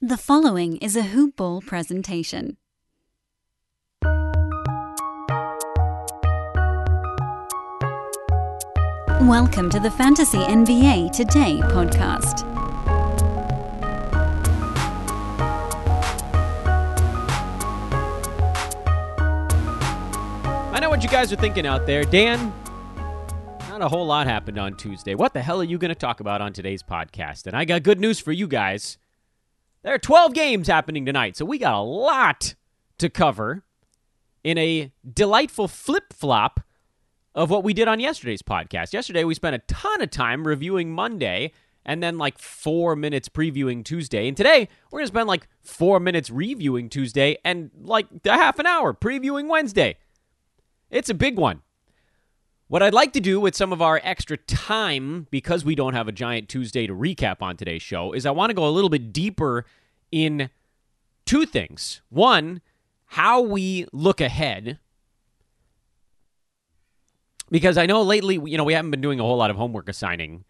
The following is a Hoopball presentation. Welcome to the Fantasy NBA Today podcast. I know what you guys are thinking out there. Dan, not a whole lot happened on Tuesday. What the hell are you going to talk about on today's podcast? And I got good news for you guys. There are 12 games happening tonight, so we got a lot to cover in a delightful flip flop of what we did on yesterday's podcast. Yesterday, we spent a ton of time reviewing Monday and then like four minutes previewing Tuesday. And today, we're going to spend like four minutes reviewing Tuesday and like a half an hour previewing Wednesday. It's a big one. What I'd like to do with some of our extra time, because we don't have a giant Tuesday to recap on today's show, is I want to go a little bit deeper in two things. One, how we look ahead. Because I know lately, you know, we haven't been doing a whole lot of homework assigning.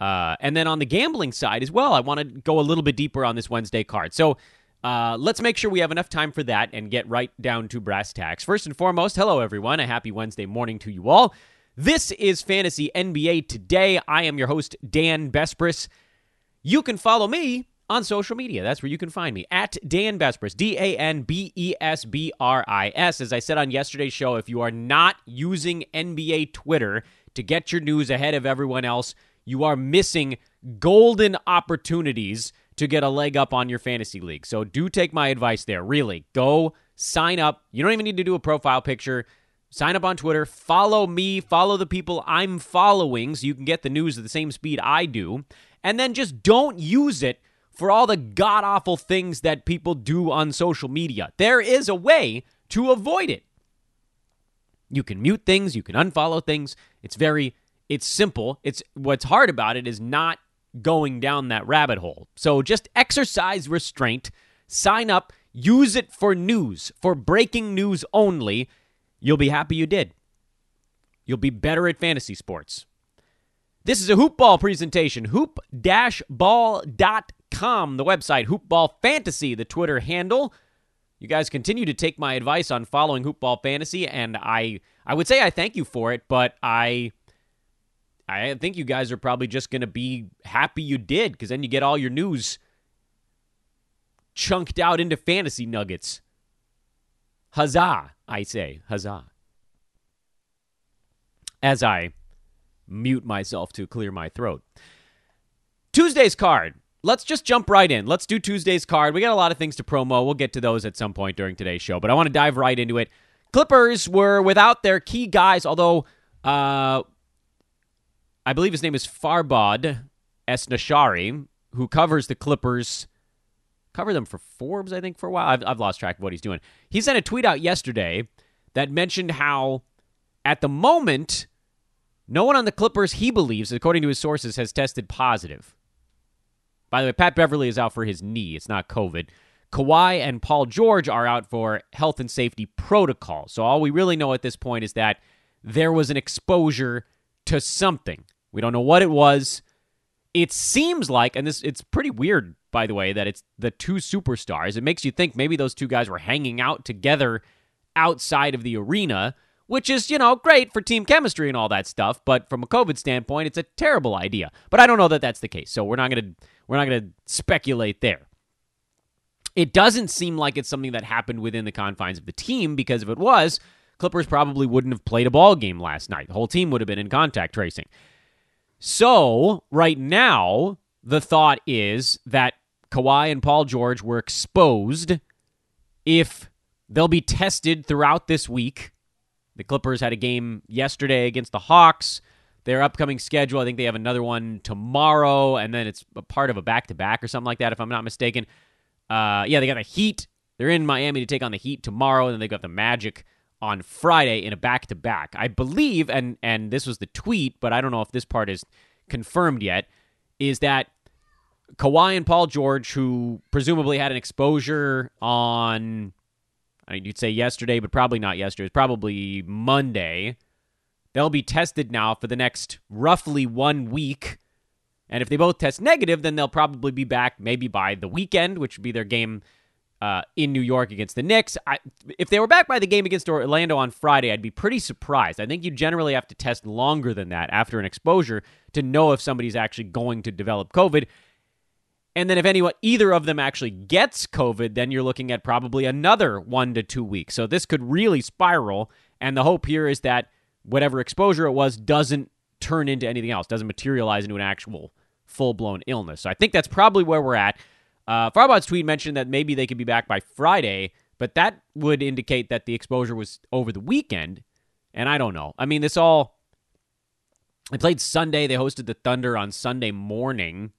Uh, and then on the gambling side as well, I want to go a little bit deeper on this Wednesday card. So uh, let's make sure we have enough time for that and get right down to brass tacks. First and foremost, hello everyone. A happy Wednesday morning to you all. This is Fantasy NBA Today. I am your host, Dan Besbris. You can follow me on social media. That's where you can find me at Dan Besbris, D A N B E S B R I S. As I said on yesterday's show, if you are not using NBA Twitter to get your news ahead of everyone else, you are missing golden opportunities to get a leg up on your fantasy league. So do take my advice there. Really, go sign up. You don't even need to do a profile picture. Sign up on Twitter, follow me, follow the people I'm following so you can get the news at the same speed I do. And then just don't use it for all the god awful things that people do on social media. There is a way to avoid it. You can mute things, you can unfollow things. It's very it's simple. It's what's hard about it is not going down that rabbit hole. So just exercise restraint, sign up, use it for news, for breaking news only. You'll be happy you did. You'll be better at fantasy sports. This is a hoopball presentation. Hoop-ball.com, the website. Hoopball Fantasy, the Twitter handle. You guys continue to take my advice on following Hoopball Fantasy, and I I would say I thank you for it, but I I think you guys are probably just going to be happy you did because then you get all your news chunked out into fantasy nuggets. Huzzah, I say. Huzzah. As I mute myself to clear my throat. Tuesday's card. Let's just jump right in. Let's do Tuesday's card. We got a lot of things to promo. We'll get to those at some point during today's show, but I want to dive right into it. Clippers were without their key guys, although uh, I believe his name is Farbod Esnaashari, who covers the Clippers, cover them for Forbes, I think, for a while. I've, I've lost track of what he's doing. He sent a tweet out yesterday that mentioned how, at the moment, no one on the Clippers, he believes, according to his sources, has tested positive. By the way, Pat Beverley is out for his knee. It's not COVID. Kawhi and Paul George are out for health and safety protocol. So all we really know at this point is that there was an exposure to something. We don't know what it was. It seems like, and this it's pretty weird, by the way, that it's the two superstars. It makes you think maybe those two guys were hanging out together outside of the arena, which is, you know, great for team chemistry and all that stuff, but from a COVID standpoint, it's a terrible idea. But I don't know that that's the case. So we're not going to we're not going to speculate there. It doesn't seem like it's something that happened within the confines of the team because if it was, Clippers probably wouldn't have played a ball game last night. The whole team would have been in contact tracing. So, right now, the thought is that Kawhi and Paul George were exposed if they'll be tested throughout this week. The Clippers had a game yesterday against the Hawks. Their upcoming schedule, I think they have another one tomorrow, and then it's a part of a back to back or something like that, if I'm not mistaken. Uh, yeah, they got the Heat. They're in Miami to take on the Heat tomorrow, and then they've got the Magic on Friday in a back to back. I believe, and and this was the tweet, but I don't know if this part is confirmed yet, is that Kawhi and Paul George, who presumably had an exposure on, I mean, you'd say yesterday, but probably not yesterday. It's probably Monday. They'll be tested now for the next roughly one week. And if they both test negative, then they'll probably be back maybe by the weekend, which would be their game uh, in New York against the Knicks. I, if they were back by the game against Orlando on Friday, I'd be pretty surprised. I think you generally have to test longer than that after an exposure to know if somebody's actually going to develop COVID. And then if anyone either of them actually gets COVID, then you're looking at probably another 1 to 2 weeks. So this could really spiral and the hope here is that whatever exposure it was doesn't turn into anything else, doesn't materialize into an actual full-blown illness. So I think that's probably where we're at. Uh, Farbod's tweet mentioned that maybe they could be back by Friday, but that would indicate that the exposure was over the weekend. And I don't know. I mean, this all. They played Sunday. They hosted the Thunder on Sunday morning.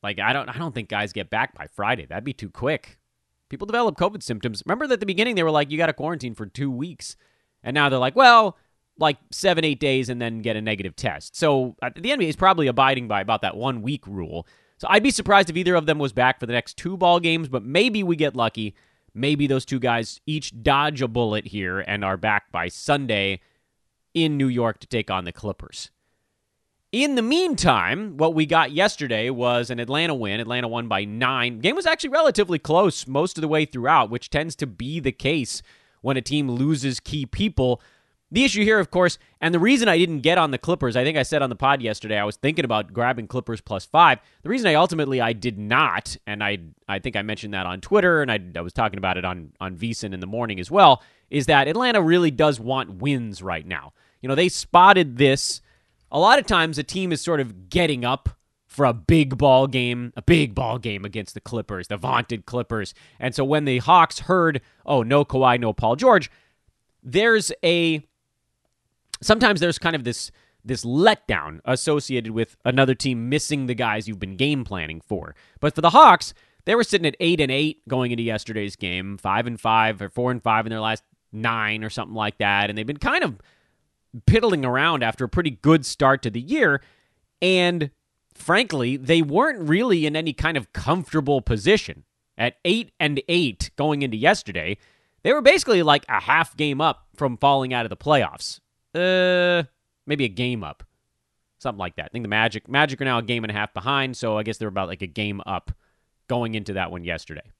Like I don't I don't think guys get back by Friday. That'd be too quick. People develop COVID symptoms. Remember that at the beginning they were like, you got to quarantine for two weeks. And now they're like, well, like seven, eight days and then get a negative test. So uh, the NBA is probably abiding by about that one week rule. So I'd be surprised if either of them was back for the next two ball games, but maybe we get lucky. Maybe those two guys each dodge a bullet here and are back by Sunday in New York to take on the Clippers. In the meantime, what we got yesterday was an Atlanta win. Atlanta won by nine. Game was actually relatively close most of the way throughout, which tends to be the case when a team loses key people. The issue here, of course, and the reason I didn't get on the Clippers, I think I said on the pod yesterday, I was thinking about grabbing Clippers plus five. The reason I ultimately I did not, and I I think I mentioned that on Twitter, and I, I was talking about it on on VSiN in the morning as well, is that Atlanta really does want wins right now. You know, they spotted this a lot of times a team is sort of getting up for a big ball game, a big ball game against the Clippers, the vaunted Clippers. And so when the Hawks heard, oh, no Kawhi, no Paul George, there's a sometimes there's kind of this this letdown associated with another team missing the guys you've been game planning for. But for the Hawks, they were sitting at eight and eight going into yesterday's game, five and five or four and five in their last nine or something like that, and they've been kind of piddling around after a pretty good start to the year. And frankly, they weren't really in any kind of comfortable position. At 8 and 8 going into yesterday, they were basically like a half game up from falling out of the playoffs. Uh, maybe a game up. Something like that. I think the Magic Magic are now a game and a half behind, so I guess they're about like a game up going into that one yesterday.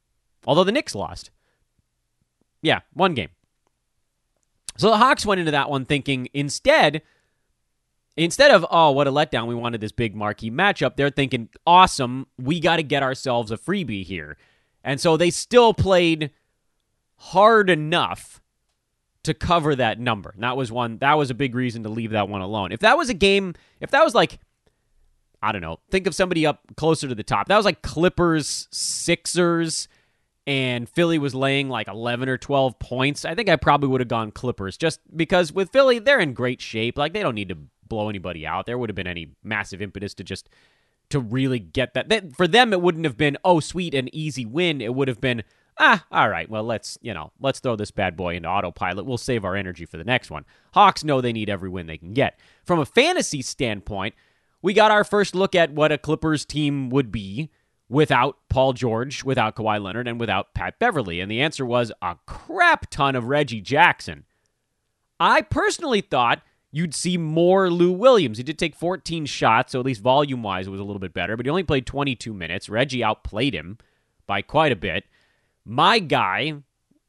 Although the Knicks lost. Yeah, one game. So the Hawks went into that one thinking instead, instead of, oh, what a letdown, we wanted this big marquee matchup, they're thinking, awesome, we got to get ourselves a freebie here. And so they still played hard enough to cover that number. And that was one that was a big reason to leave that one alone. If that was a game, if that was like I don't know, think of somebody up closer to the top. That was like Clippers, Sixers, and Philly was laying like 11 or 12 points, I think I probably would have gone Clippers just because with Philly, they're in great shape. Like they don't need to blow anybody out. There would have been any massive impetus to just to really get that. For them, it wouldn't have been, oh, sweet, an easy win. It would have been, ah, all right, well, let's, you know, let's throw this bad boy into autopilot. We'll save our energy for the next one. Hawks know they need every win they can get. From a fantasy standpoint, we got our first look at what a Clippers team would be without Paul George, without Kawhi Leonard, and without Pat Beverley. And the answer was a crap ton of Reggie Jackson. I personally thought you'd see more Lou Williams. He did take 14 shots, so at least volume wise it was a little bit better, but he only played 22 minutes. Reggie outplayed him by quite a bit. My guy,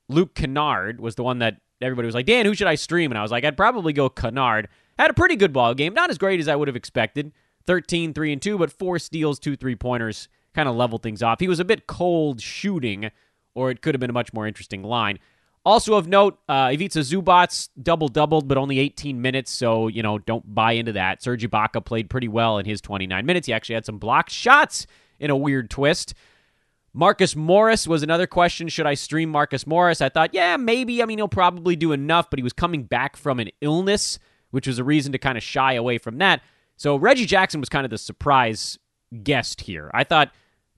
Luke Kennard, was the one that everybody was like, Dan, who should I stream? And I was like, I'd probably go Kennard. Had a pretty good ball game, not as great as I would have expected. 13, 3 and 2, but four steals, two three pointers kind of level things off. He was a bit cold shooting, or it could have been a much more interesting line. Also of note, uh, Ivica Zubac double doubled, but only 18 minutes, so you know don't buy into that. Serge Ibaka played pretty well in his 29 minutes. He actually had some blocked shots in a weird twist. Marcus Morris was another question. Should I stream Marcus Morris? I thought, yeah, maybe. I mean, he'll probably do enough, but he was coming back from an illness, which was a reason to kind of shy away from that. So Reggie Jackson was kind of the surprise guest here. I thought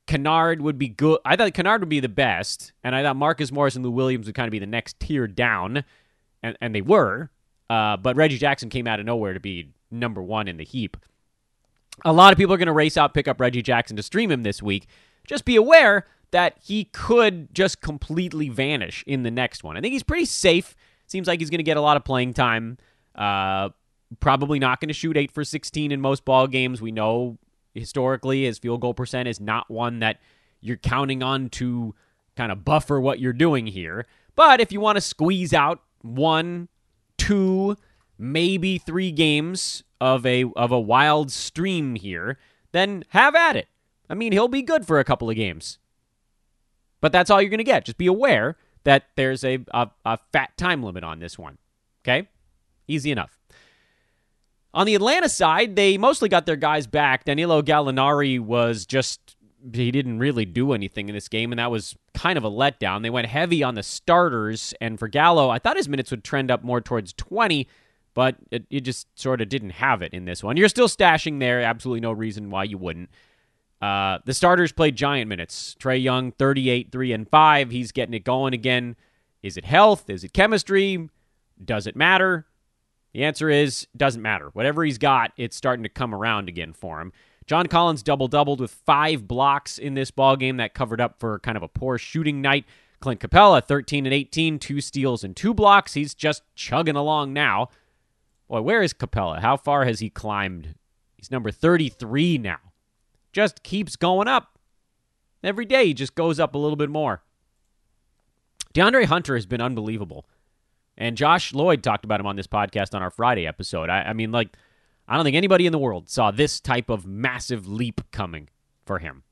Kennard would be good. I thought Kennard would be the best, and I thought Marcus Morris and Lou Williams would kind of be the next tier down, and, and they were. Uh, but Reggie Jackson came out of nowhere to be number one in the heap. A lot of people are going to race out, pick up Reggie Jackson to stream him this week. Just be aware that he could just completely vanish in the next one. I think he's pretty safe. Seems like he's going to get a lot of playing time. Uh, probably not going to shoot 8 for 16 in most ball games. We know historically his field goal percent is not one that you're counting on to kind of buffer what you're doing here. But if you want to squeeze out one, two, maybe three games of a of a wild stream here, then have at it. I mean, he'll be good for a couple of games. But that's all you're going to get. Just be aware that there's a, a, a fat time limit on this one. Okay? Easy enough. On the Atlanta side, they mostly got their guys back. Danilo Gallinari was just he didn't really do anything in this game, and that was kind of a letdown. They went heavy on the starters, and for Gallo, I thought his minutes would trend up more towards 20, but it, it just sort of didn't have it in this one. You're still stashing there. Absolutely no reason why you wouldn't. Uh, the starters played giant minutes. Trae Young, 38, 3, and 5. He's getting it going again. Is it health? Is it chemistry? Does it matter? The answer is doesn't matter. Whatever he's got, it's starting to come around again for him. John Collins double doubled with five blocks in this ball game that covered up for kind of a poor shooting night. Clint Capela, 13 and 18, two steals and two blocks. He's just chugging along now. Boy, where is Capela? How far has he climbed? He's number 33 now just keeps going up. Every day he just goes up a little bit more. DeAndre Hunter has been unbelievable. And Josh Lloyd talked about him on this podcast on our Friday episode. I, I mean, like, I don't think anybody in the world saw this type of massive leap coming for him.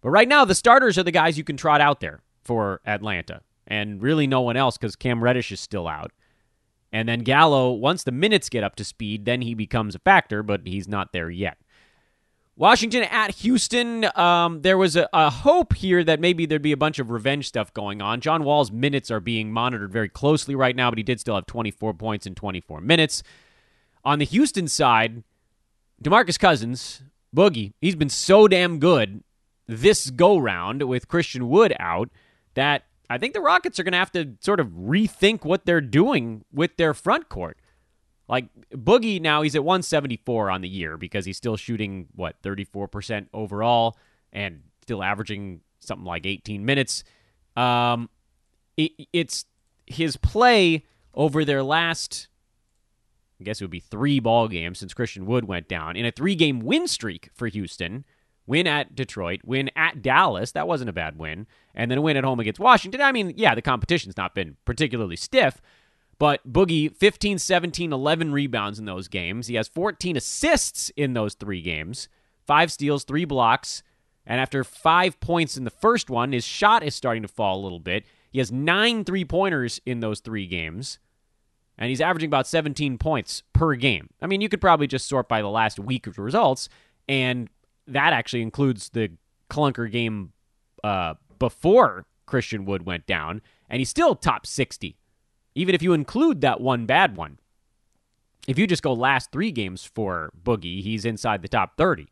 But right now, the starters are the guys you can trot out there for Atlanta, and really no one else because Cam Reddish is still out. And then Gallo, once the minutes get up to speed, then he becomes a factor, but he's not there yet. Washington at Houston. Um, there was a, a, hope here that maybe there'd be a bunch of revenge stuff going on. John Wall's minutes are being monitored very closely right now, but he did still have 24 points in 24 minutes. On the Houston side, Demarcus Cousins, Boogie, he's been so damn good this go round with Christian Wood out that I think the Rockets are going to have to sort of rethink what they're doing with their front court. Like Boogie now he's at 174 on the year because he's still shooting what 34% overall and still averaging something like 18 minutes. Um, it, it's his play over their last I guess it would be three ball games since Christian Wood went down in a three game win streak for Houston. Win at Detroit, win at Dallas. That wasn't a bad win. And then a win at home against Washington. I mean, yeah, the competition's not been particularly stiff, but Boogie, 15, 17, 11 rebounds in those games. He has 14 assists in those three games, five steals, three blocks. And after five points in the first one, his shot is starting to fall a little bit. He has nine three pointers in those three games. And he's averaging about 17 points per game. I mean, you could probably just sort by the last week of results. And that actually includes the clunker game uh, before Christian Wood went down. And he's still top 60 even if you include that one bad one. If you just go last three games for Boogie, he's inside the top 30.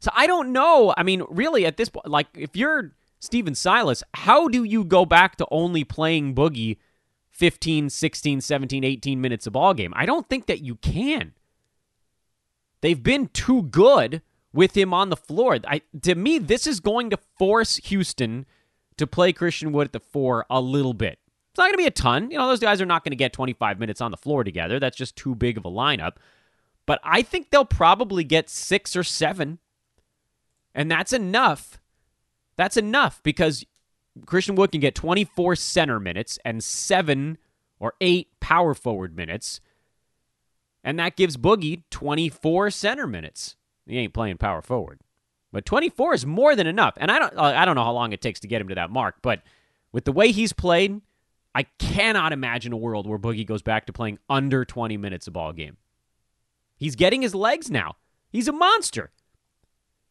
So I don't know. I mean, really, at this point, like, if you're Stephen Silas, how do you go back to only playing Boogie 15, 16, 17, 18 minutes a ball game? I don't think that you can. They've been too good with him on the floor. I, to me, this is going to force Houston to play Christian Wood at the four a little bit. It's not going to be a ton. You know, those guys are not going to get 25 minutes on the floor together. That's just too big of a lineup. But I think they'll probably get six or seven. And that's enough. That's enough because Christian Wood can get 24 center minutes and seven or eight power forward minutes. And that gives Boogie 24 center minutes. He ain't playing power forward. But 24 is more than enough. And I don't I don't know how long it takes to get him to that mark, but with the way he's played, I cannot imagine a world where Boogie goes back to playing under 20 minutes a ball game. He's getting his legs now. He's a monster.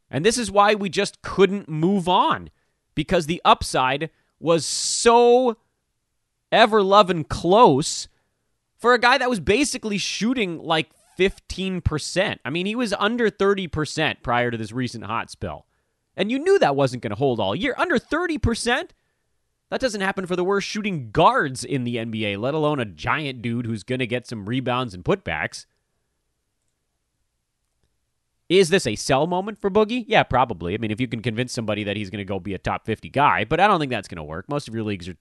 And this is why we just couldn't move on because the upside was so ever loving close for a guy that was basically shooting like 15%. I mean, he was under 30% prior to this recent hot spell. And you knew that wasn't going to hold all year. Under 30%? That doesn't happen for the worst shooting guards in the NBA, let alone a giant dude who's going to get some rebounds and putbacks. Is this a sell moment for Boogie? Yeah, probably. I mean, if you can convince somebody that he's going to go be a top 50 guy, but I don't think that's going to work. Most of your leagues are,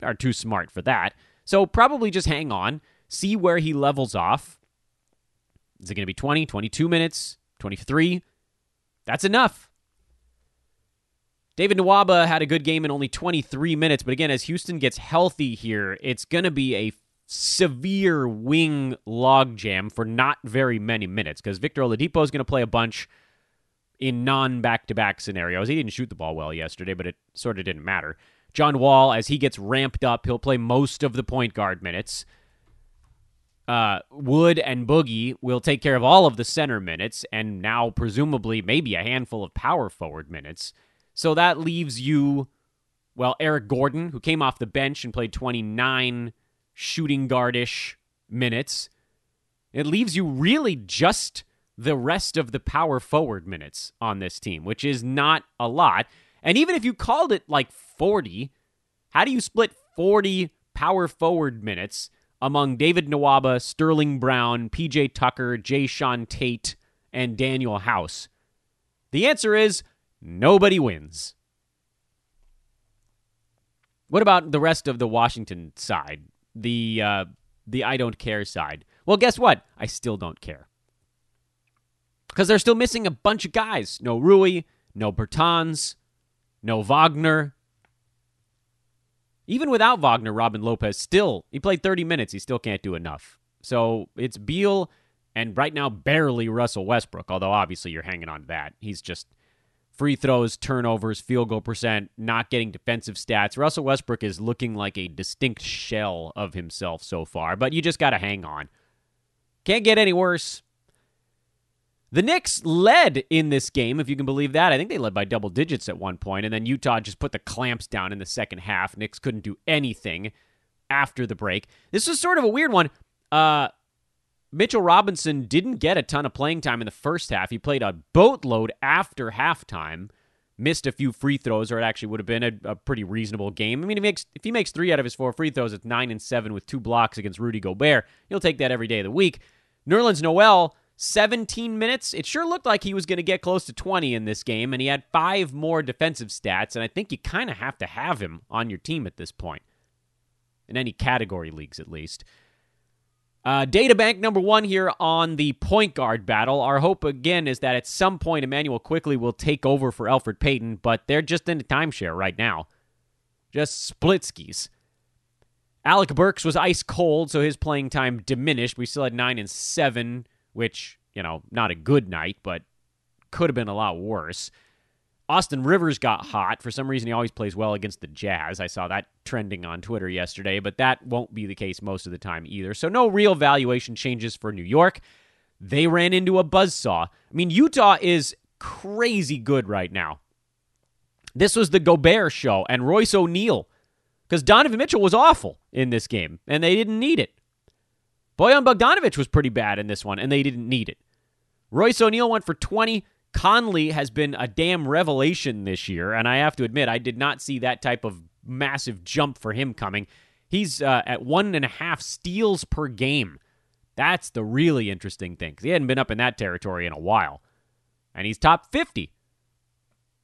are too smart for that. So probably just hang on. see where he levels off. Is it going to be 20, 22 minutes, 23? That's enough. David Nwaba had a good game in only 23 minutes, but again, as Houston gets healthy here, it's going to be a severe wing logjam for not very many minutes because Victor Oladipo is going to play a bunch in non back to back scenarios. He didn't shoot the ball well yesterday, but it sort of didn't matter. John Wall, as he gets ramped up, he'll play most of the point guard minutes. Uh, Wood and Boogie will take care of all of the center minutes, and now presumably maybe a handful of power forward minutes. So that leaves you, well, Eric Gordon, who came off the bench and played 29 shooting guardish minutes. It leaves you really just the rest of the power forward minutes on this team, which is not a lot. And even if you called it like 40, how do you split 40 power forward minutes among David Nwaba, Sterling Brown, PJ Tucker, Jae'Sean Tate, and Danuel House? The answer is nobody wins. What about the rest of the Washington side? The uh, the I don't care side. Well, guess what? I still don't care. Because they're still missing a bunch of guys. No Rui, no Bertans, no Wagner. Even without Wagner, Robin Lopez still, he played 30 minutes. He still can't do enough. So it's Beal and right now barely Russell Westbrook, although obviously you're hanging on to that. He's just free throws, turnovers, field goal percent, not getting defensive stats. Russell Westbrook is looking like a distinct shell of himself so far, but you just got to hang on. Can't get any worse. The Knicks led in this game, if you can believe that. I think they led by double digits at one point, and then Utah just put the clamps down in the second half. Knicks couldn't do anything after the break. This was sort of a weird one. Uh, Mitchell Robinson didn't get a ton of playing time in the first half. He played a boatload after halftime, missed a few free throws, or it actually would have been a, a pretty reasonable game. I mean, if he, makes, if he makes three out of his four free throws, it's nine and seven with two blocks against Rudy Gobert. He'll take that every day of the week. Nerlens Noel 17 minutes. It sure looked like he was going to get close to 20 in this game, and he had five more defensive stats, and I think you kind of have to have him on your team at this point, in any category leagues at least. Uh, Databank number one here on the point guard battle. Our hope again is that at some point Immanuel Quickley will take over for Elfrid Payton, but they're just in a timeshare right now. Just split skis. Alec Burks was ice cold, so his playing time diminished. We still had nine and seven which, you know, not a good night, but could have been a lot worse. Austin Rivers got hot. For some reason, he always plays well against the Jazz. I saw that trending on Twitter yesterday, but that won't be the case most of the time either. So, no real valuation changes for New York. They ran into a buzzsaw. I mean, Utah is crazy good right now. This was the Gobert show and Royce O'Neale because Donovan Mitchell was awful in this game, and they didn't need it. Bojan Bogdanovic was pretty bad in this one, and they didn't need it. Royce O'Neale went for 20. Conley has been a damn revelation this year, and I have to admit, I did not see that type of massive jump for him coming. He's uh, at one and a half steals per game. That's the really interesting thing because he hadn't been up in that territory in a while. And he's top 50.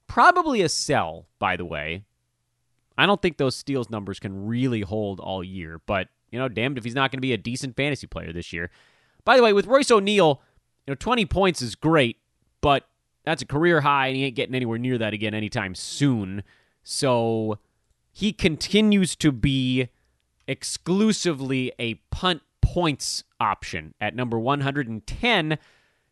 Probably a sell, by the way. I don't think those steals numbers can really hold all year, but you know, damned if he's not going to be a decent fantasy player this year. By the way, with Royce O'Neale, you know, 20 points is great, but that's a career high, and he ain't getting anywhere near that again anytime soon. So he continues to be exclusively a punt points option at number 110.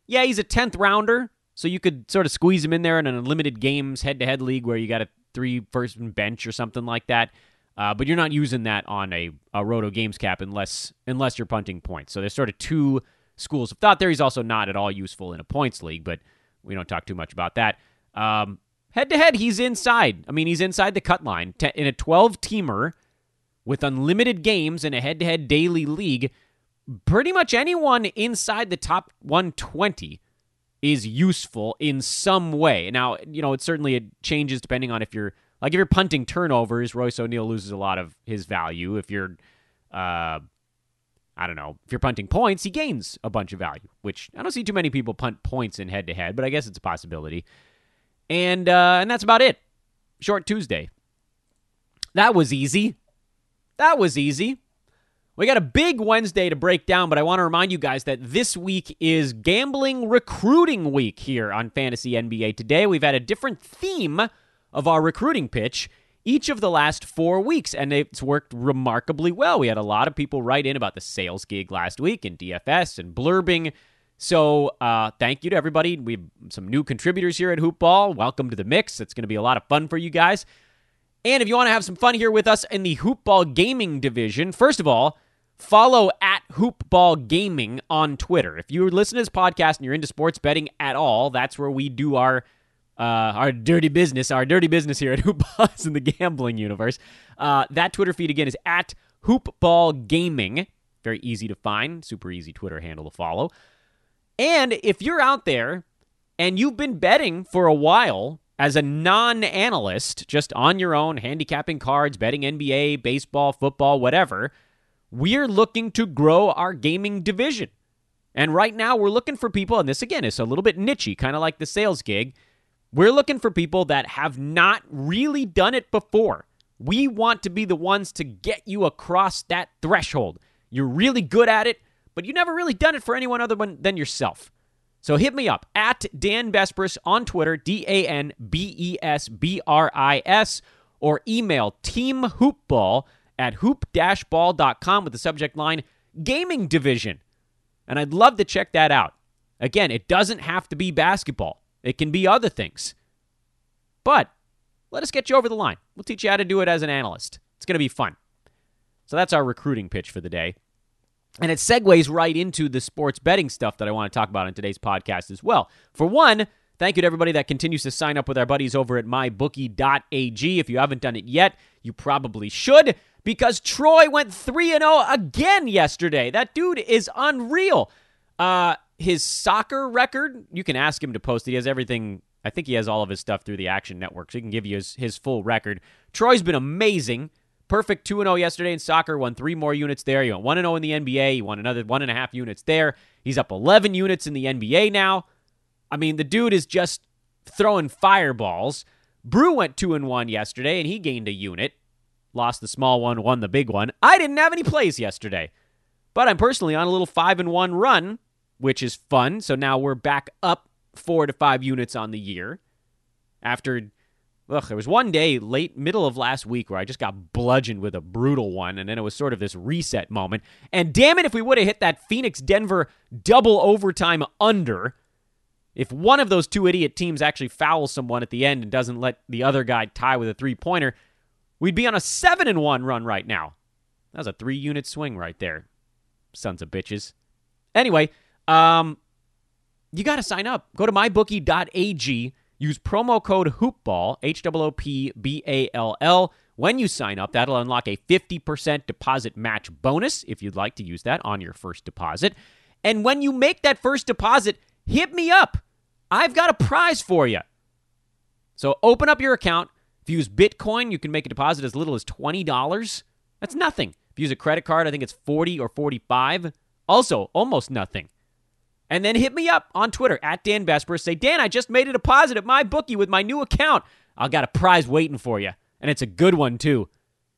Yeah, he's a 10th rounder, so you could sort of squeeze him in there in an unlimited games head to head league where you got a three first bench or something like that. Uh, but you're not using that on a, a Roto Games cap unless unless you're punting points. So there's sort of two schools of thought there. He's also not at all useful in a points league, but we don't talk too much about that. Um, head to head, he's inside. I mean, he's inside the cut line in a 12 teamer with unlimited games in a head to head daily league. Pretty much anyone inside the top 120 is useful in some way. Now, you know, it certainly it changes depending on if you're like if you're punting turnovers, Royce O'Neale loses a lot of his value. If you're, uh, I don't know, if you're punting points, he gains a bunch of value. Which I don't see too many people punt points in head to head, but I guess it's a possibility. And uh, and that's about it. Short Tuesday. That was easy. That was easy. We got a big Wednesday to break down, but I want to remind you guys that this week is gambling recruiting week here on Fantasy NBA Today. We've had a different theme of our recruiting pitch each of the last four weeks, and it's worked remarkably well. We had a lot of people write in about the sales gig last week and DFS and blurbing. So uh, thank you to everybody. We have some new contributors here at Hoopball. Welcome to the mix. It's going to be a lot of fun for you guys. And if you want to have some fun here with us in the Hoopball Gaming division, first of all, Follow at Hoopball Gaming on Twitter. If you listen to this podcast and you're into sports betting at all, that's where we do our uh, our dirty business, our dirty business here at Hoopballs in the gambling universe. Uh, that Twitter feed again is at Hoopball Gaming. Very easy to find, super easy Twitter handle to follow. And if you're out there and you've been betting for a while as a non analyst, just on your own, handicapping cards, betting NBA, baseball, football, whatever we're looking to grow our gaming division. And right now, we're looking for people, and this again is a little bit nichey, kind of like the sales gig. We're looking for people that have not really done it before. We want to be the ones to get you across that threshold. You're really good at it, but you've never really done it for anyone other than yourself. So hit me up at Dan Besbris on Twitter, D A N B E S B R I S, or email teamhoopball at hoop-ball.com with the subject line Gaming Division. And I'd love to check that out. Again, it doesn't have to be basketball, it can be other things. But let us get you over the line. We'll teach you how to do it as an analyst. It's going to be fun. So that's our recruiting pitch for the day. And it segues right into the sports betting stuff that I want to talk about in today's podcast as well. For one, thank you to everybody that continues to sign up with our buddies over at mybookie.ag. If you haven't done it yet, you probably should because Troy went 3 0 again yesterday. That dude is unreal. Uh, his soccer record, you can ask him to post it. He has everything. I think he has all of his stuff through the Action Network, so he can give you his, his full record. Troy's been amazing. Perfect 2 0 yesterday in soccer, won three more units there. He went 1 0 in the NBA. He won another one and a half units there. He's up 11 units in the NBA now. I mean, the dude is just throwing fireballs. Brew went 2 and 1 yesterday, and he gained a unit lost the small one, won the big one. I didn't have any plays yesterday, but I'm personally on a little five and one run, which is fun. So now we're back up four to five units on the year. After, ugh, there was one day late middle of last week where I just got bludgeoned with a brutal one, and then it was sort of this reset moment. And damn it, if we would have hit that Phoenix Denver double overtime under. If one of those two idiot teams actually fouls someone at the end and doesn't let the other guy tie with a three pointer, We'd be on a 7 and 1 run right now. That was a 3 unit swing right there. Sons of bitches. Anyway, um you got to sign up. Go to mybookie.ag, use promo code hoopball, H O O P B A L L when you sign up. That'll unlock a 50% deposit match bonus if you'd like to use that on your first deposit. And when you make that first deposit, hit me up. I've got a prize for you. So open up your account, if you use Bitcoin, you can make a deposit as little as $20. That's nothing. If you use a credit card, I think it's 40 or 45. Also, almost nothing. And then hit me up on Twitter at Dan Besbris. Say, Dan, I just made a deposit at my bookie with my new account. I've got a prize waiting for you. And it's a good one, too.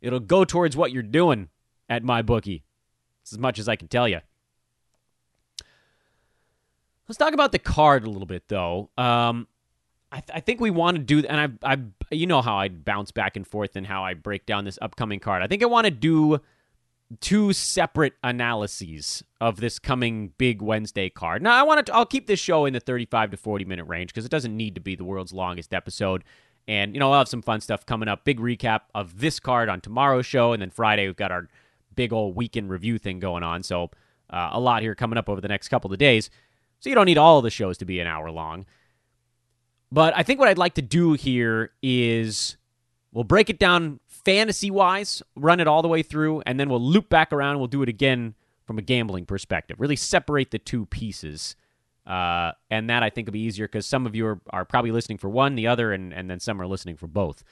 It'll go towards what you're doing at my bookie. It's as much as I can tell you. Let's talk about the card a little bit, though. Um, I, th- I think we want to do, and I, I, you know how I bounce back and forth and how I break down this upcoming card. I think I want to do two separate analyses of this coming big Wednesday card. Now, I want to, I'll keep this show in the 35 to 40 minute range because it doesn't need to be the world's longest episode. And, you know, I'll have some fun stuff coming up. Big recap of this card on tomorrow's show. And then Friday, we've got our big old weekend review thing going on. So, uh, a lot here coming up over the next couple of days. So, you don't need all the shows to be an hour long. But I think what I'd like to do here is we'll break it down fantasy wise, run it all the way through, and then we'll loop back around. we'll do it again from a gambling perspective. Really separate the two pieces. Uh, and that I think will be easier because some of you are, are, probably listening for one, the other, and, and then some are listening for both.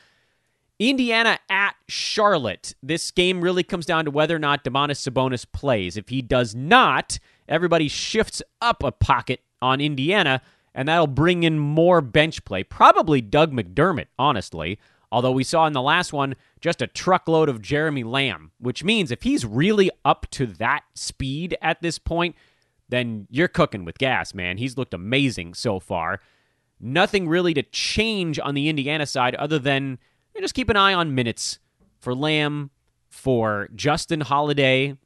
Indiana at Charlotte. This game really comes down to whether or not Domantas Sabonis plays. If he does not, everybody shifts up a pocket on Indiana and that'll bring in more bench play. Probably Doug McDermott, honestly, Although we saw in the last one just a truckload of Jeremy Lamb, which means if he's really up to that speed at this point, then you're cooking with gas, man. He's looked amazing so far. Nothing really to change on the Indiana side other than you know, just keep an eye on minutes for Lamb, for Justin Holiday,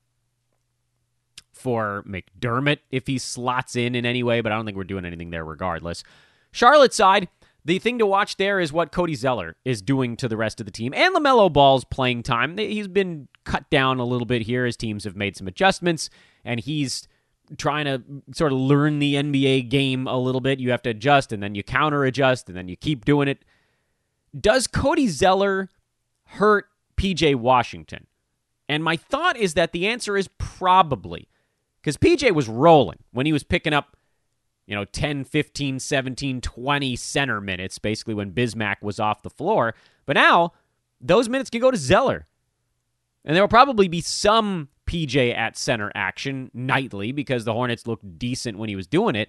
for McDermott if he slots in in any way, but I don't think we're doing anything there regardless. Charlotte side, the thing to watch there is what Cody Zeller is doing to the rest of the team and LaMelo Ball's playing time. He's been cut down a little bit here as teams have made some adjustments, and he's trying to sort of learn the NBA game a little bit. You have to adjust, and then you counter adjust, and then you keep doing it. Does Cody Zeller hurt PJ Washington? And my thought is that the answer is probably because PJ was rolling when he was picking up you know, 10, 15, 17, 20 center minutes, basically when Bismack was off the floor. But now those minutes can go to Zeller. And there will probably be some PJ at center action nightly because the Hornets looked decent when he was doing it.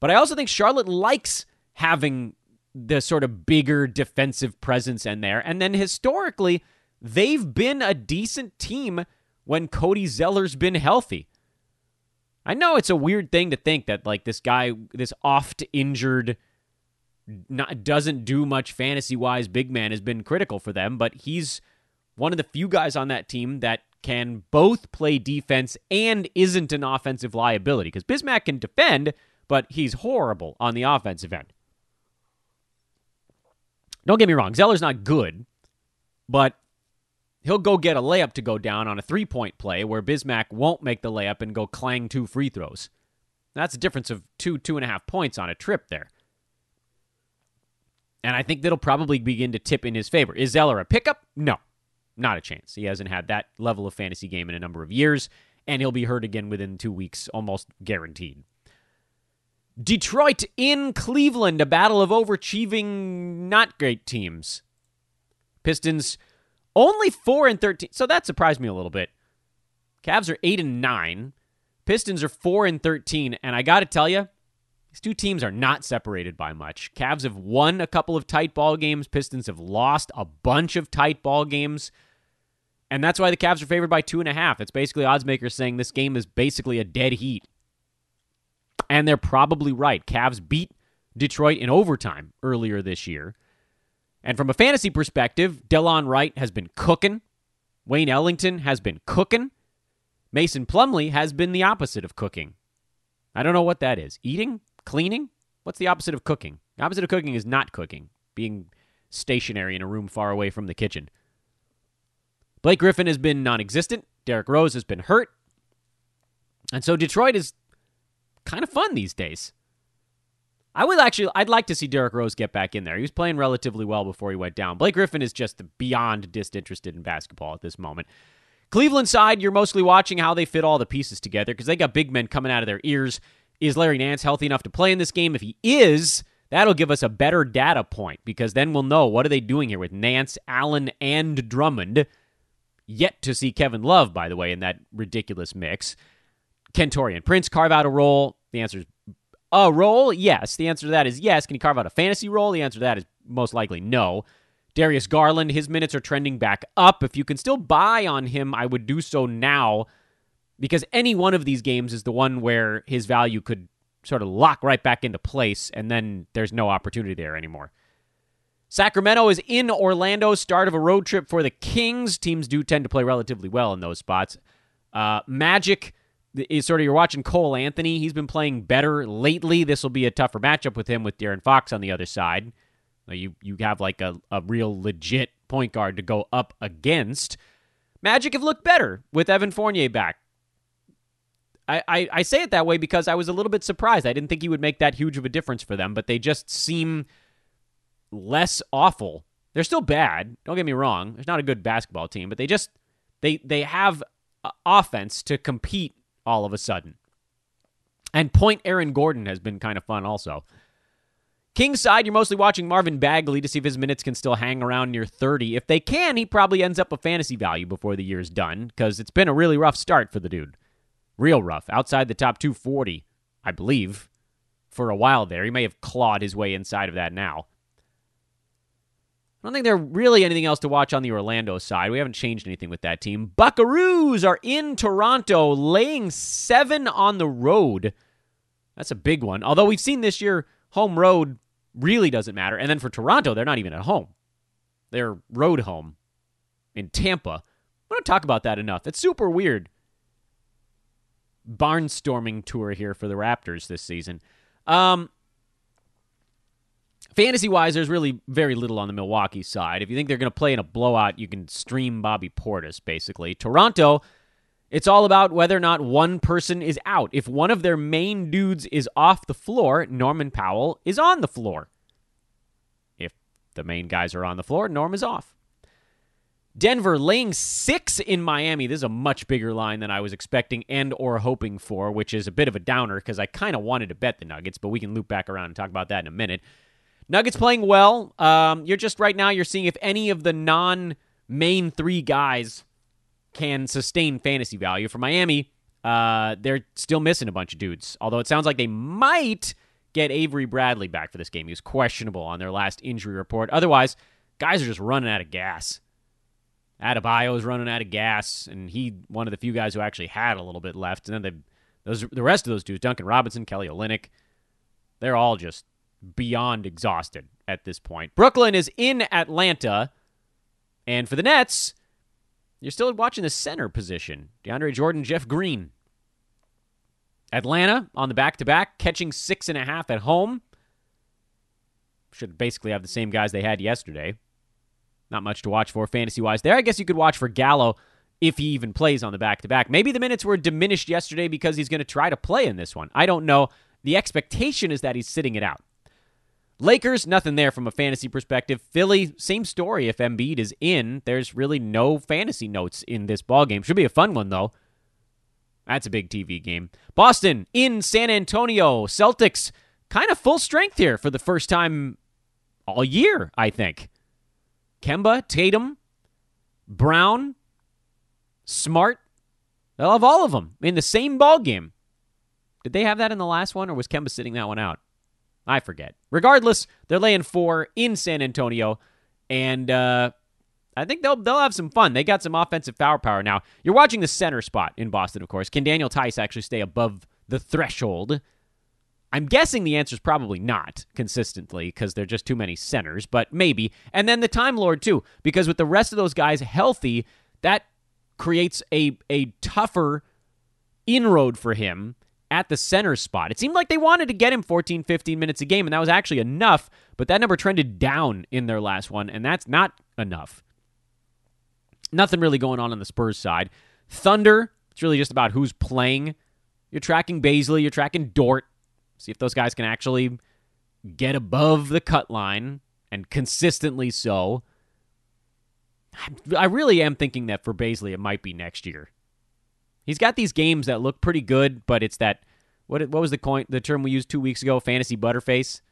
But I also think Charlotte likes having the sort of bigger defensive presence in there. And then historically, they've been a decent team when Cody Zeller's been healthy. I know it's a weird thing to think that like this guy, this oft injured, not, doesn't do much fantasy wise big man has been critical for them, but he's one of the few guys on that team that can both play defense and isn't an offensive liability because Bismack can defend, but he's horrible on the offensive end. Don't get me wrong, Zeller's not good, but he'll go get a layup to go down on a three point play where Bismack won't make the layup and go clang two free throws. That's a difference of two, two and a half points on a trip there. And I think that'll probably begin to tip in his favor. Is Zeller a pickup? No, not a chance. He hasn't had that level of fantasy game in a number of years, and he'll be hurt again within two weeks, almost guaranteed. Detroit in Cleveland, a battle of overachieving, not great teams. Pistons only 4 and 13. So that surprised me a little bit. Cavs are 8 and 9. Pistons are 4 and 13, and I got to tell you, these two teams are not separated by much. Cavs have won a couple of tight ball games. Pistons have lost a bunch of tight ball games. And that's why the Cavs are favored by two and a half. It's basically odds makers saying this game is basically a dead heat. And they're probably right. Cavs beat Detroit in overtime earlier this year. And from a fantasy perspective, Delon Wright has been cooking. Wayne Ellington has been cooking. Mason Plumlee has been the opposite of cooking. I don't know what that is. Eating? Cleaning? What's the opposite of cooking? The opposite of cooking is not cooking, being stationary in a room far away from the kitchen. Blake Griffin has been non existent. Derrick Rose has been hurt. And so Detroit is kind of fun these days. I would actually, I'd like to see Derrick Rose get back in there. He was playing relatively well before he went down. Blake Griffin is just beyond disinterested in basketball at this moment. Cleveland side, you're mostly watching how they fit all the pieces together because they got big men coming out of their ears. Is Larry Nance healthy enough to play in this game? If he is, that'll give us a better data point because then we'll know what are they doing here with Nance, Allen, and Drummond. Yet to see Kevin Love, by the way, in that ridiculous mix. Can Taurean Prince carve out a role? The answer is a role? Yes. The answer to that is yes. Can he carve out a fantasy role? The answer to that is most likely no. Darius Garland, his minutes are trending back up. If you can still buy on him, I would do so now because any one of these games is the one where his value could sort of lock right back into place and then there's no opportunity there anymore. Sacramento is in Orlando, start of a road trip for the Kings. Teams do tend to play relatively well in those spots. Uh, Magic is sort of you're watching Cole Anthony. He's been playing better lately. This will be a tougher matchup with him with De'Aaron Fox on the other side. You you have like a, a real legit point guard to go up against. Magic have looked better with Evan Fournier back. I, I, I say it that way because I was a little bit surprised. I didn't think he would make that huge of a difference for them, but they just seem less awful. They're still bad. Don't get me wrong. There's not a good basketball team, but they just they they have uh, offense to compete all of a sudden. And point Aaron Gordon has been kind of fun also. Kings side, you're mostly watching Marvin Bagley to see if his minutes can still hang around near 30. If they can, he probably ends up a fantasy value before the year's done because it's been a really rough start for the dude. Real rough. Outside the top 240, I believe, for a while there. He may have clawed his way inside of that now. I don't think there's really anything else to watch on the Orlando side. We haven't changed anything with that team. Buckaroos are in Toronto, laying seven on the road. That's a big one. Although we've seen this year, home road really doesn't matter. And then for Toronto, they're not even at home. They're road home in Tampa. We don't talk about that enough. It's super weird. Barnstorming tour here for the Raptors this season. Um, fantasy wise, there's really very little on the Milwaukee side. If you think they're going to play in a blowout, you can stream Bobby Portis, basically. Toronto, it's all about whether or not one person is out. If one of their main dudes is off the floor, Norman Powell is on the floor. If the main guys are on the floor, Norm is off. Denver laying six in Miami. This is a much bigger line than I was expecting and or hoping for, which is a bit of a downer because I kind of wanted to bet the Nuggets, but we can loop back around and talk about that in a minute. Nuggets playing well. Um, you're just right now. You're seeing if any of the non-main three guys can sustain fantasy value for Miami. Uh, they're still missing a bunch of dudes. Although it sounds like they might get Avery Bradley back for this game. He was questionable on their last injury report. Otherwise, guys are just running out of gas. Adebayo is running out of gas, and he one of the few guys who actually had a little bit left. And then they, those the rest of those dudes, Duncan Robinson, Kelly Olynyk, they're all just beyond exhausted at this point. Brooklyn is in Atlanta, and for the Nets, you're still watching the center position: DeAndre Jordan, Jeff Green. Atlanta on the back to back, catching six and a half at home. Should basically have the same guys they had yesterday. Not much to watch for fantasy wise there. I guess you could watch for Gallo if he even plays on the back to back. Maybe the minutes were diminished yesterday because he's going to try to play in this one. I don't know. The expectation is that he's sitting it out. Lakers, nothing there from a fantasy perspective. Philly, same story. If Embiid is in, there's really no fantasy notes in this ball game. Should be a fun one though. That's a big TV game. Boston in San Antonio. Celtics kind of full strength here for the first time all year, I think. Kemba, Tatum, Brown, Smart. They'll have all of them in the same ball game. Did they have that in the last one, or was Kemba sitting that one out? I forget. Regardless, they're laying four in San Antonio, and uh, I think they'll they'll have some fun. They got some offensive firepower now. You're watching the center spot in Boston, of course. Can Daniel Theis actually stay above the threshold? I'm guessing the answer is probably not consistently because there are just too many centers, but maybe. And then the Time Lord, too, because with the rest of those guys healthy, that creates a, a tougher inroad for him at the center spot. It seemed like they wanted to get him 14, 15 minutes a game, and that was actually enough, but that number trended down in their last one, and that's not enough. Nothing really going on on the Spurs side. Thunder, it's really just about who's playing. You're tracking Bazley, you're tracking Dort. See if those guys can actually get above the cut line and consistently so. I really am thinking that for Bazley, it might be next year. He's got these games that look pretty good, but it's that what what was the coin the term we used two weeks ago? Fantasy butterface.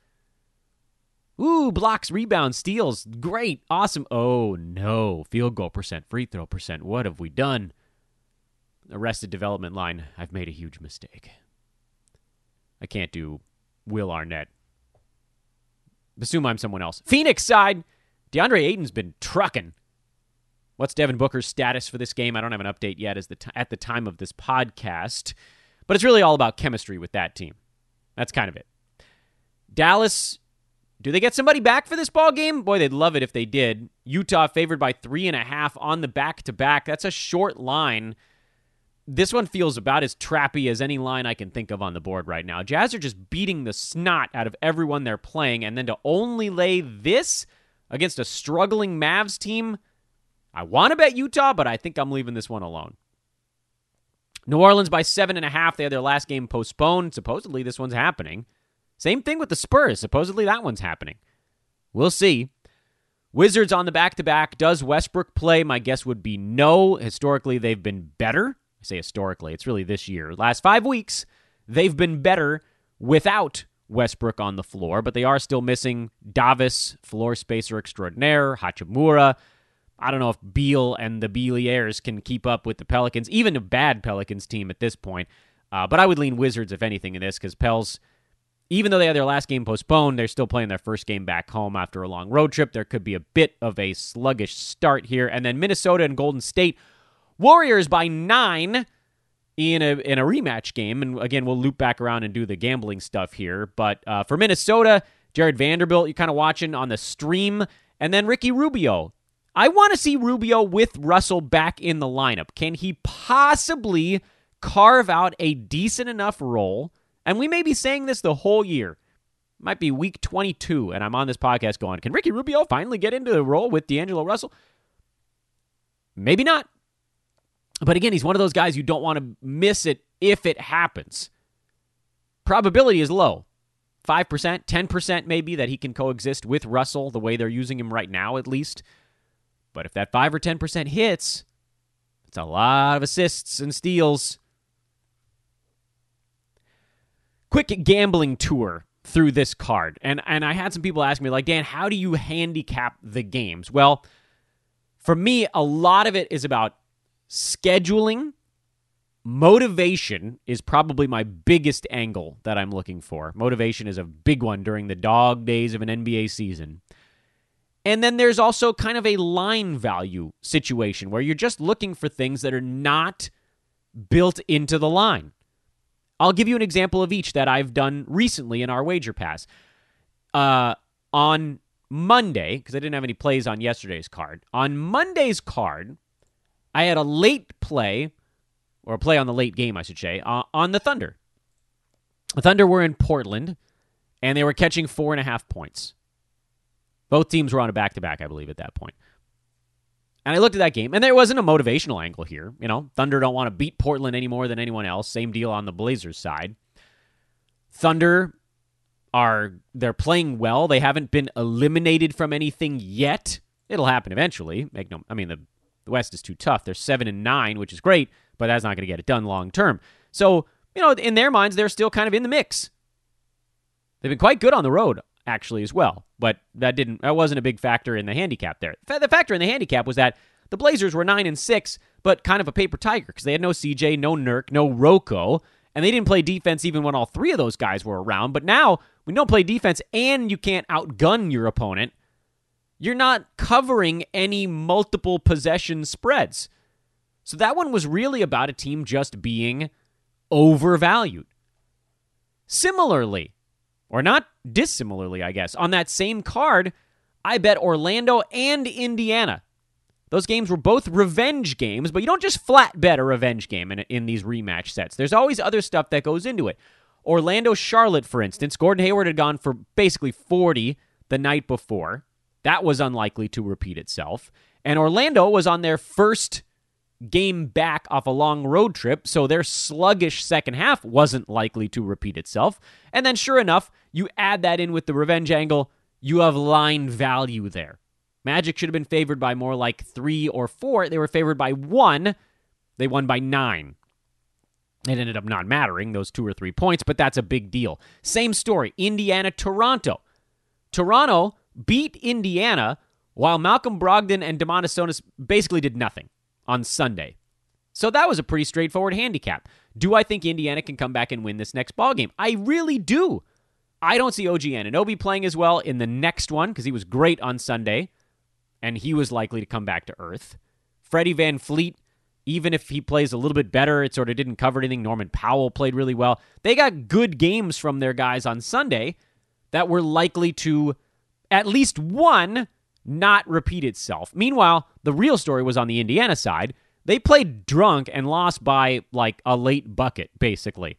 Ooh, blocks, rebounds, steals, great, awesome. Oh no, field goal percent, free throw percent. What have we done? Arrested development line. I've made a huge mistake. I can't do Will Arnett. Assume I'm someone else. Phoenix side, DeAndre Ayton's been trucking. What's Devin Booker's status for this game? I don't have an update yet as the t- at the time of this podcast, but it's really all about chemistry with that team. That's kind of it. Dallas, do they get somebody back for this ball game? Boy, they'd love it if they did. Utah favored by three and a half on the back to back. That's a short line this one feels about as trappy as any line I can think of on the board right now. Jazz are just beating the snot out of everyone they're playing, and then to only lay this against a struggling Mavs team, I want to bet Utah, but I think I'm leaving this one alone. New Orleans by seven and a half. They had their last game postponed. Supposedly, this one's happening. Same thing with the Spurs. Supposedly, that one's happening. We'll see. Wizards on the back to back. Does Westbrook play? My guess would be no. Historically, they've been better I say historically, it's really this year. Last five weeks, they've been better without Westbrook on the floor, but they are still missing Davis, floor spacer extraordinaire, Hachimura. I don't know if Beal and the Bealiers can keep up with the Pelicans, even a bad Pelicans team at this point. Uh, but I would lean Wizards, if anything, in this because Pels, even though they had their last game postponed, they're still playing their first game back home after a long road trip. There could be a bit of a sluggish start here. And then Minnesota and Golden State Warriors by nine in a in a rematch game. And again, we'll loop back around and do the gambling stuff here. But uh, for Minnesota, Jarred Vanderbilt, you're kind of watching on the stream, and then Ricky Rubio. I want to see Rubio with Russell back in the lineup. Can he possibly carve out a decent enough role? And we may be saying this the whole year. Might be week 22, and I'm on this podcast going, can Ricky Rubio finally get into the role with D'Angelo Russell? Maybe not. But again, he's one of those guys you don't want to miss it if it happens. Probability is low. 5%, 10% maybe that he can coexist with Russell the way they're using him right now, at least. But if that 5 or 10% hits, it's a lot of assists and steals. Quick gambling tour through this card. And and I had some people ask me like, "Dan, how do you handicap the games?" Well, for me, a lot of it is about scheduling. Motivation is probably my biggest angle that I'm looking for. Motivation is a big one during the dog days of an NBA season. And then there's also kind of a line value situation where you're just looking for things that are not built into the line. I'll give you an example of each that I've done recently in our wager pass. Uh, on Monday, because I didn't have any plays on yesterday's card, on Monday's card, I had a late play, or a play on the late game, I should say, uh, on the Thunder. The Thunder were in Portland, and they were catching four and a half points. Both teams were on a back to back, I believe, at that point. And I looked at that game, and there wasn't a motivational angle here. You know, Thunder don't want to beat Portland any more than anyone else. Same deal on the Blazers side. Thunder are they're playing well. They haven't been eliminated from anything yet. It'll happen eventually. Make no, I mean the the West is too tough. They're seven and nine, which is great, but that's not going to get it done long term. So you know, in their minds, they're still kind of in the mix. They've been quite good on the road actually as well. But that didn't that wasn't a big factor in the handicap there. The factor in the handicap was that the Blazers were nine and six, but kind of a paper tiger because they had no CJ, no Nurk, no Rocco, and they didn't play defense even when all three of those guys were around. But now we don't play defense and you can't outgun your opponent. You're not covering any multiple possession spreads. So that one was really about a team just being overvalued. Similarly, or not dissimilarly, I guess. On that same card, I bet Orlando and Indiana. Those games were both revenge games, but you don't just flat bet a revenge game in, in these rematch sets. There's always other stuff that goes into it. Orlando Charlotte, for instance, Gordon Hayward had gone for basically 40 the night before. That was unlikely to repeat itself. And Orlando was on their first game back off a long road trip, so their sluggish second half wasn't likely to repeat itself. And then, sure enough, you add that in with the revenge angle, you have line value there. Magic should have been favored by more like three or four. They were favored by one. They won by nine. It ended up not mattering, those two or three points, but that's a big deal. Same story Indiana, Toronto. Toronto beat Indiana while Malcolm Brogdon and Domantas Sabonis basically did nothing on Sunday. So that was a pretty straightforward handicap. Do I think Indiana can come back and win this next ball game? I really do. I don't see OG Anunoby playing as well in the next one because he was great on Sunday, and he was likely to come back to earth. Freddie VanVleet, even if he plays a little bit better, it sort of didn't cover anything. Norman Powell played really well. They got good games from their guys on Sunday that were likely to, at least one, not repeat itself. Meanwhile, the real story was on the Indiana side. They played drunk and lost by like a late bucket, basically.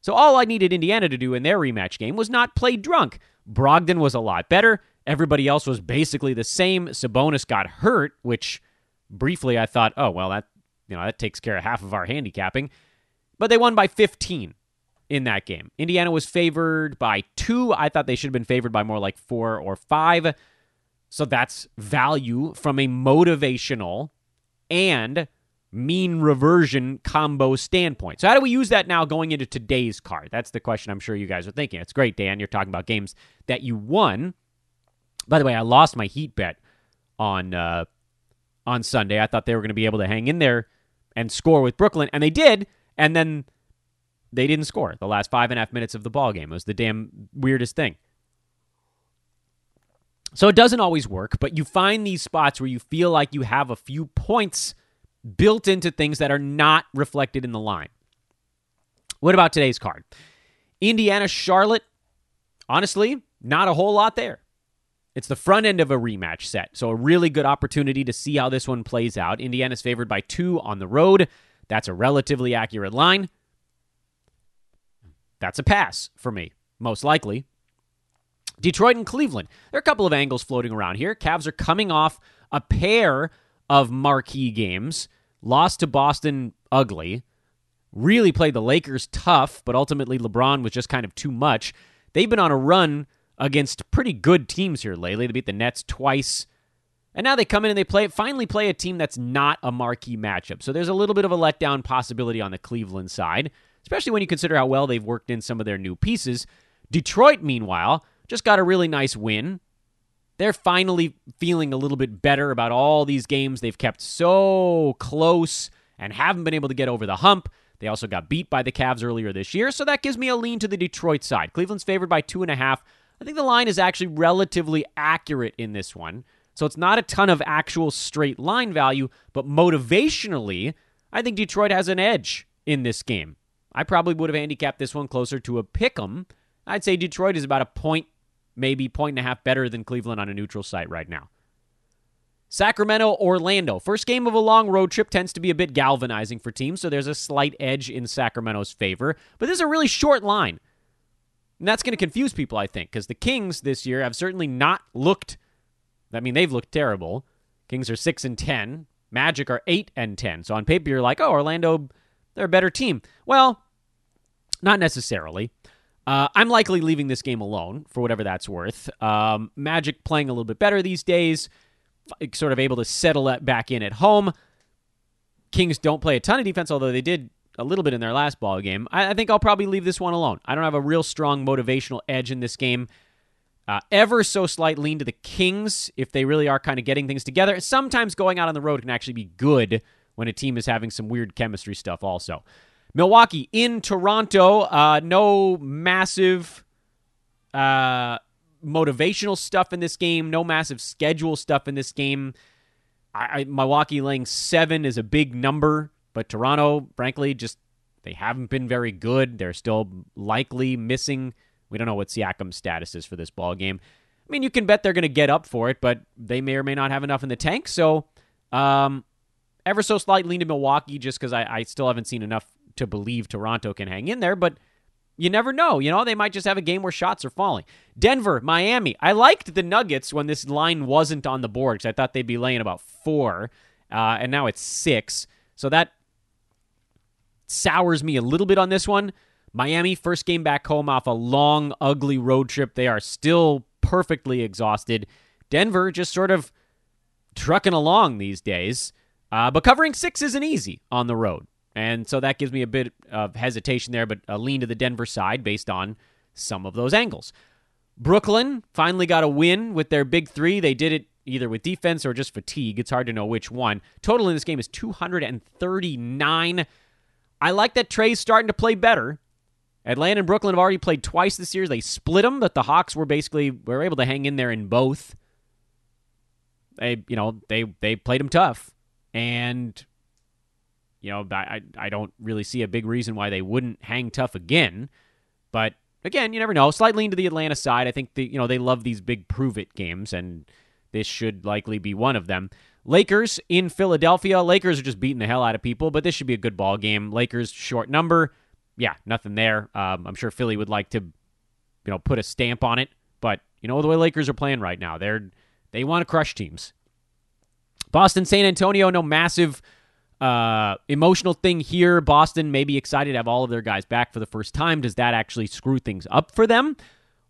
So all I needed Indiana to do in their rematch game was not play drunk. Brogdon was a lot better. Everybody else was basically the same. Sabonis got hurt, which briefly I thought, oh well, that you know that takes care of half of our handicapping. But they won by 15 in that game. Indiana was favored by two. I thought they should have been favored by more like four or five. So that's value from a motivational and mean reversion combo standpoint. So, how do we use that now going into today's card? That's the question I'm sure you guys are thinking. It's great, Dan. You're talking about games that you won. By the way, I lost my Heat bet on uh, on Sunday. I thought they were going to be able to hang in there and score with Brooklyn, and they did. And then they didn't score the last five and a half minutes of the ball game. It was the damn weirdest thing. So it doesn't always work, but you find these spots where you feel like you have a few points built into things that are not reflected in the line. What about today's card? Indiana Charlotte. Honestly, not a whole lot there. It's the front end of a rematch set, so a really good opportunity to see how this one plays out. Indiana's favored by two on the road. That's a relatively accurate line. That's a pass for me, most likely. Detroit and Cleveland. There are a couple of angles floating around here. Cavs are coming off a pair of marquee games, lost to Boston ugly, really played the Lakers tough, but ultimately LeBron was just kind of too much. They've been on a run against pretty good teams here lately. They beat the Nets twice. And now they come in and they play finally play a team that's not a marquee matchup. So there's a little bit of a letdown possibility on the Cleveland side, especially when you consider how well they've worked in some of their new pieces. Detroit, meanwhile, just got a really nice win. They're finally feeling a little bit better about all these games they've kept so close and haven't been able to get over the hump. They also got beat by the Cavs earlier this year, so that gives me a lean to the Detroit side. Cleveland's favored by two and a half. I think the line is actually relatively accurate in this one. So it's not a ton of actual straight line value, but motivationally, I think Detroit has an edge in this game. I probably would have handicapped this one closer to a pick 'em. I'd say Detroit is about a point maybe point and a half better than Cleveland on a neutral site right now. Sacramento, Orlando. First game of a long road trip tends to be a bit galvanizing for teams, so there's a slight edge in Sacramento's favor. But this is a really short line. And that's going to confuse people, I think, because the Kings this year have certainly not looked. I mean, they've looked terrible. Kings are 6 and 10. Magic are 8 and 10. So on paper, you're like, oh, Orlando, they're a better team. Well, not necessarily. Uh, I'm likely leaving this game alone for whatever that's worth. Um, Magic playing a little bit better these days, sort of able to settle that back in at home. Kings don't play a ton of defense, although they did a little bit in their last ball game. I, I think I'll probably leave this one alone. I don't have a real strong motivational edge in this game. Uh, ever so slight lean to the Kings if they really are kind of getting things together. Sometimes going out on the road can actually be good when a team is having some weird chemistry stuff, also. Milwaukee in Toronto. Uh, no massive uh, motivational stuff in this game. No massive schedule stuff in this game. I, I, Milwaukee laying seven is a big number, but Toronto, frankly, just they haven't been very good. They're still likely missing. We don't know what Siakam's status is for this ball game. I mean, you can bet they're going to get up for it, but they may or may not have enough in the tank. So, um, ever so slightly to Milwaukee, just because I, I still haven't seen enough to believe Toronto can hang in there, but you never know. You know, they might just have a game where shots are falling. Denver, Miami. I liked the Nuggets when this line wasn't on the board because I thought they'd be laying about four, uh, and now it's six. So that sours me a little bit on this one. Miami, first game back home off a long, ugly road trip. They are still perfectly exhausted. Denver just sort of trucking along these days. Uh, but covering six isn't easy on the road. And so that gives me a bit of hesitation there, but a lean to the Denver side based on some of those angles. Brooklyn finally got a win with their big three. They did it either with defense or just fatigue. It's hard to know which one. Total in this game is 239. I like that Trae's starting to play better. Atlanta and Brooklyn have already played twice this year. They split them, but the Hawks were basically were able to hang in there in both. They, you know, they they played them tough, and you know, I, I don't really see a big reason why they wouldn't hang tough again. But again, you never know. Slightly into the Atlanta side. I think the, you know they love these big prove it games, and this should likely be one of them. Lakers in Philadelphia. Lakers are just beating the hell out of people, but this should be a good ball game. Lakers short number. Yeah, nothing there. Um, I'm sure Philly would like to, you know, put a stamp on it, but you know the way Lakers are playing right now, they're they want to crush teams. Boston, San Antonio, no massive uh, emotional thing here. Boston may be excited to have all of their guys back for the first time. Does that actually screw things up for them?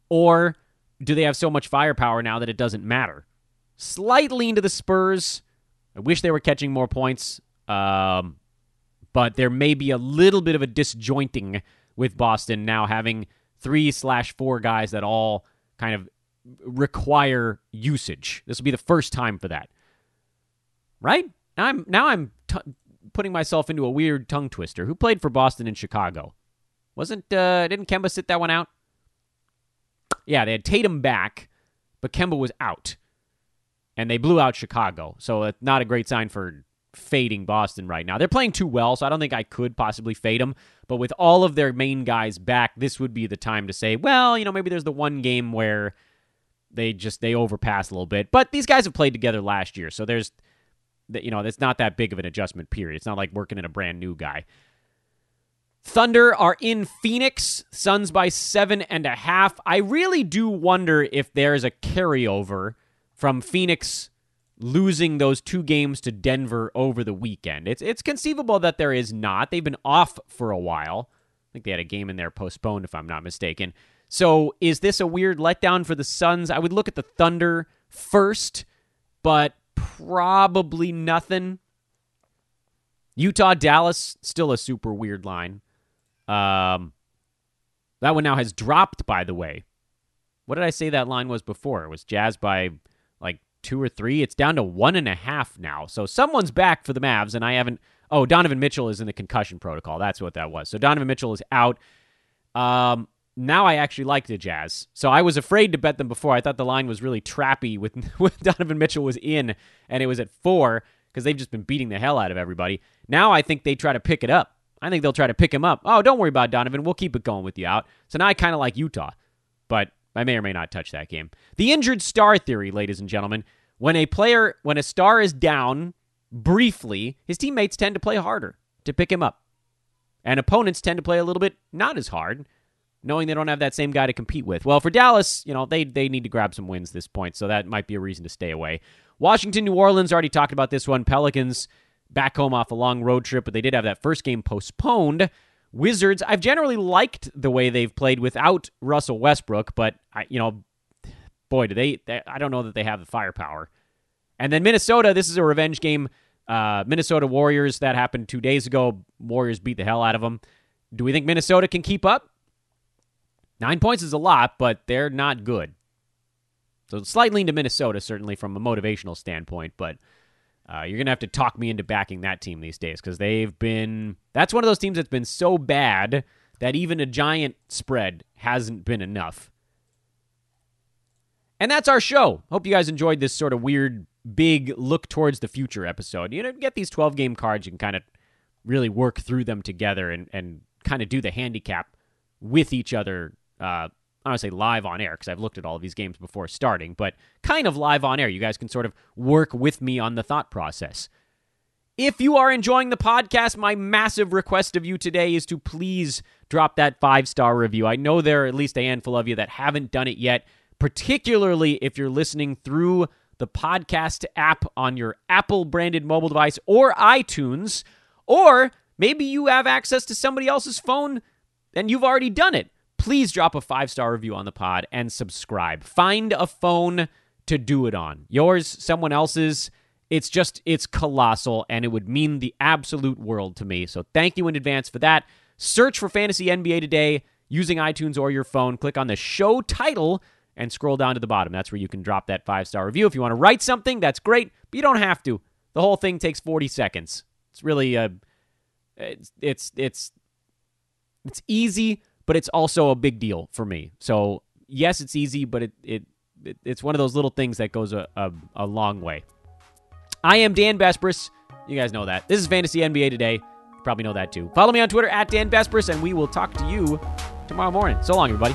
Or do they have so much firepower now that it doesn't matter? Slightly into the Spurs. I wish they were catching more points. Um, but there may be a little bit of a disjointing with Boston now having three slash four guys that all kind of require usage. This will be the first time for that. Right? Now I'm now I'm t- putting myself into a weird tongue twister. Who played for Boston and Chicago? Wasn't uh, didn't Kemba sit that one out? Yeah, they had Tatum back, but Kemba was out, and they blew out Chicago. So it's not a great sign for fading Boston right now. They're playing too well, so I don't think I could possibly fade them. But with all of their main guys back, this would be the time to say, well, you know, maybe there's the one game where they just they overpass a little bit. But these guys have played together last year, so there's you know, it's not that big of an adjustment period. It's not like working in a brand new guy. Thunder are in Phoenix, Suns by seven and a half. I really do wonder if there's a carryover from Phoenix losing those two games to Denver over the weekend. It's it's conceivable that there is not. They've been off for a while. I think they had a game in there postponed, if I'm not mistaken. So is this a weird letdown for the Suns? I would look at the Thunder first, but probably nothing. Utah Dallas still a super weird line. Um, that one now has dropped. By the way, what did I say that line was before? It was Jazz by like two or three. It's down to one and a half now. So someone's back for the Mavs, and I haven't. Oh, Donovan Mitchell is in the concussion protocol. That's what that was. So Donovan Mitchell is out. Um, now I actually like the Jazz. So I was afraid to bet them before. I thought the line was really trappy with, with Donovan Mitchell was in and it was at four because they've just been beating the hell out of everybody. Now I think they try to pick it up. I think they'll try to pick him up. Oh, don't worry about Donovan. We'll keep it going with you out. So now I kind of like Utah, but I may or may not touch that game. The injured star theory, ladies and gentlemen. When a player, when a star is down briefly, his teammates tend to play harder to pick him up. And opponents tend to play a little bit not as hard knowing they don't have that same guy to compete with. Well, for Dallas, you know, they they need to grab some wins this point, so that might be a reason to stay away. Washington, New Orleans, already talked about this one. Pelicans back home off a long road trip, but they did have that first game postponed. Wizards, I've generally liked the way they've played without Russell Westbrook, but I, you know, boy, do they, they I don't know that they have the firepower. And then Minnesota, this is a revenge game. Uh, Minnesota Warriors, that happened two days ago. Warriors beat the hell out of them. Do we think Minnesota can keep up? Nine points is a lot, but they're not good. So slightly into Minnesota, certainly from a motivational standpoint, but uh, you're going to have to talk me into backing that team these days because they've been. That's one of those teams that's been so bad that even a giant spread hasn't been enough. And that's our show. Hope you guys enjoyed this sort of weird, big look towards the future episode. You know, get these 12 game cards, you can kind of really work through them together and, and kind of do the handicap with each other uh, I don't say live on air because I've looked at all of these games before starting, but kind of live on air. You guys can sort of work with me on the thought process. If you are enjoying the podcast, my massive request of you today is to please drop that five star review. I know there are at least a handful of you that haven't done it yet, particularly if you're listening through the podcast app on your Apple branded mobile device or iTunes, or maybe you have access to somebody else's phone and you've already done it please drop a five star review on the pod and subscribe. Find a phone to do it on. Yours, someone else's. It's just, it's colossal, and it would mean the absolute world to me. So thank you in advance for that. Search for Fantasy NBA today using iTunes or your phone. Click on the show title and scroll down to the bottom. That's where you can drop that five star review. If you want to write something, that's great, but you don't have to. The whole thing takes 40 seconds. It's really, uh, it's, it's, it's, it's easy but it's also a big deal for me. So yes, it's easy, but it, it, it it's one of those little things that goes a, a, a long way. I am Dan Besbris. You guys know that. This is Fantasy NBA Today. You probably know that too. Follow me on Twitter at Dan Besbris, and we will talk to you tomorrow morning. So long, everybody.